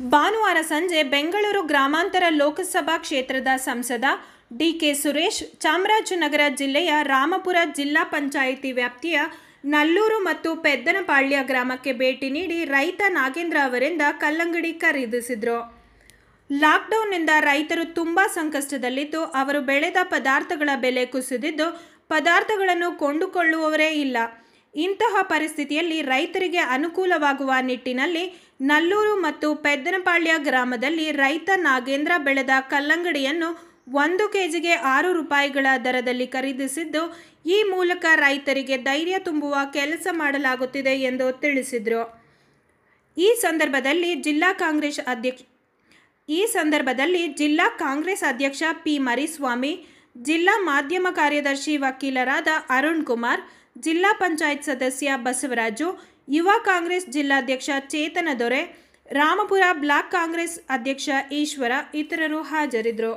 ಭಾನುವಾರ ಸಂಜೆ ಬೆಂಗಳೂರು ಗ್ರಾಮಾಂತರ ಲೋಕಸಭಾ ಕ್ಷೇತ್ರದ ಸಂಸದ ಡಿಕೆ ಸುರೇಶ್, ಚಾಮರಾಜನಗರ ಜಿಲ್ಲೆಯ ರಾಮಪುರ ಜಿಲ್ಲಾ ಪಂಚಾಯಿತಿ ವ್ಯಾಪ್ತಿಯ ನಲ್ಲೂರು ಮತ್ತು ಪೆದ್ದನಪಾಳ್ಯ ಗ್ರಾಮಕ್ಕೆ ಭೇಟಿ ನೀಡಿ ರೈತ ನಾಗೇಂದ್ರ ಅವರಿಂದ ಕಲ್ಲಂಗಡಿ ಖರೀದಿಸಿದರು. ಲಾಕ್ಡೌನ್ನಿಂದ ರೈತರು ತುಂಬ ಸಂಕಷ್ಟದಲ್ಲಿದ್ದು, ಅವರು ಬೆಳೆದ ಪದಾರ್ಥಗಳ ಬೆಲೆ ಕುಸಿದಿದ್ದು, ಪದಾರ್ಥಗಳನ್ನು ಕೊಂಡುಕೊಳ್ಳುವವರೇ ಇಲ್ಲ. ಇಂತಹ ಪರಿಸ್ಥಿತಿಯಲ್ಲಿ ರೈತರಿಗೆ ಅನುಕೂಲವಾಗುವ ನಿಟ್ಟಿನಲ್ಲಿ ನಲ್ಲೂರು ಮತ್ತು ಪೆದ್ದನಪಾಳ್ಯ ಗ್ರಾಮದಲ್ಲಿ ರೈತ ನಾಗೇಂದ್ರ ಬೆಳೆದ ಕಲ್ಲಂಗಡಿಯನ್ನು ಒಂದು ಕೆಜಿಗೆ ಆರು ರೂಪಾಯಿಗಳ ದರದಲ್ಲಿ ಖರೀದಿಸಿದ್ದು, ಈ ಮೂಲಕ ರೈತರಿಗೆ ಧೈರ್ಯ ತುಂಬುವ ಕೆಲಸ ಮಾಡಲಾಗುತ್ತಿದೆ ಎಂದು ತಿಳಿಸಿದರು. ಈ ಸಂದರ್ಭದಲ್ಲಿ ಜಿಲ್ಲಾ ಕಾಂಗ್ರೆಸ್ ಅಧ್ಯಕ್ಷ, ಈ ಸಂದರ್ಭದಲ್ಲಿ ಜಿಲ್ಲಾ ಕಾಂಗ್ರೆಸ್ ಅಧ್ಯಕ್ಷ ಪಿ ಮರಿಸ್ವಾಮಿ, ಜಿಲ್ಲಾ ಮಾಧ್ಯಮ ಕಾರ್ಯದರ್ಶಿ ವಕೀಲರಾದ ಅರುಣ್ ಕುಮಾರ್, ಜಿಲ್ಲಾ ಪಂಚಾಯತ್ ಸದಸ್ಯ ಬಸವರಾಜು ಯುವ ಕಾಂಗ್ರೆಸ್ ಜಿಲ್ಲಾಧ್ಯಕ್ಷ ಚೇತನ ದೊರೆ ರಾಮಪುರ ಬ್ಲಾಕ್ ಕಾಂಗ್ರೆಸ್ ಅಧ್ಯಕ್ಷ ಈಶ್ವರ ಇತರರು ಹಾಜರಿದ್ದರು.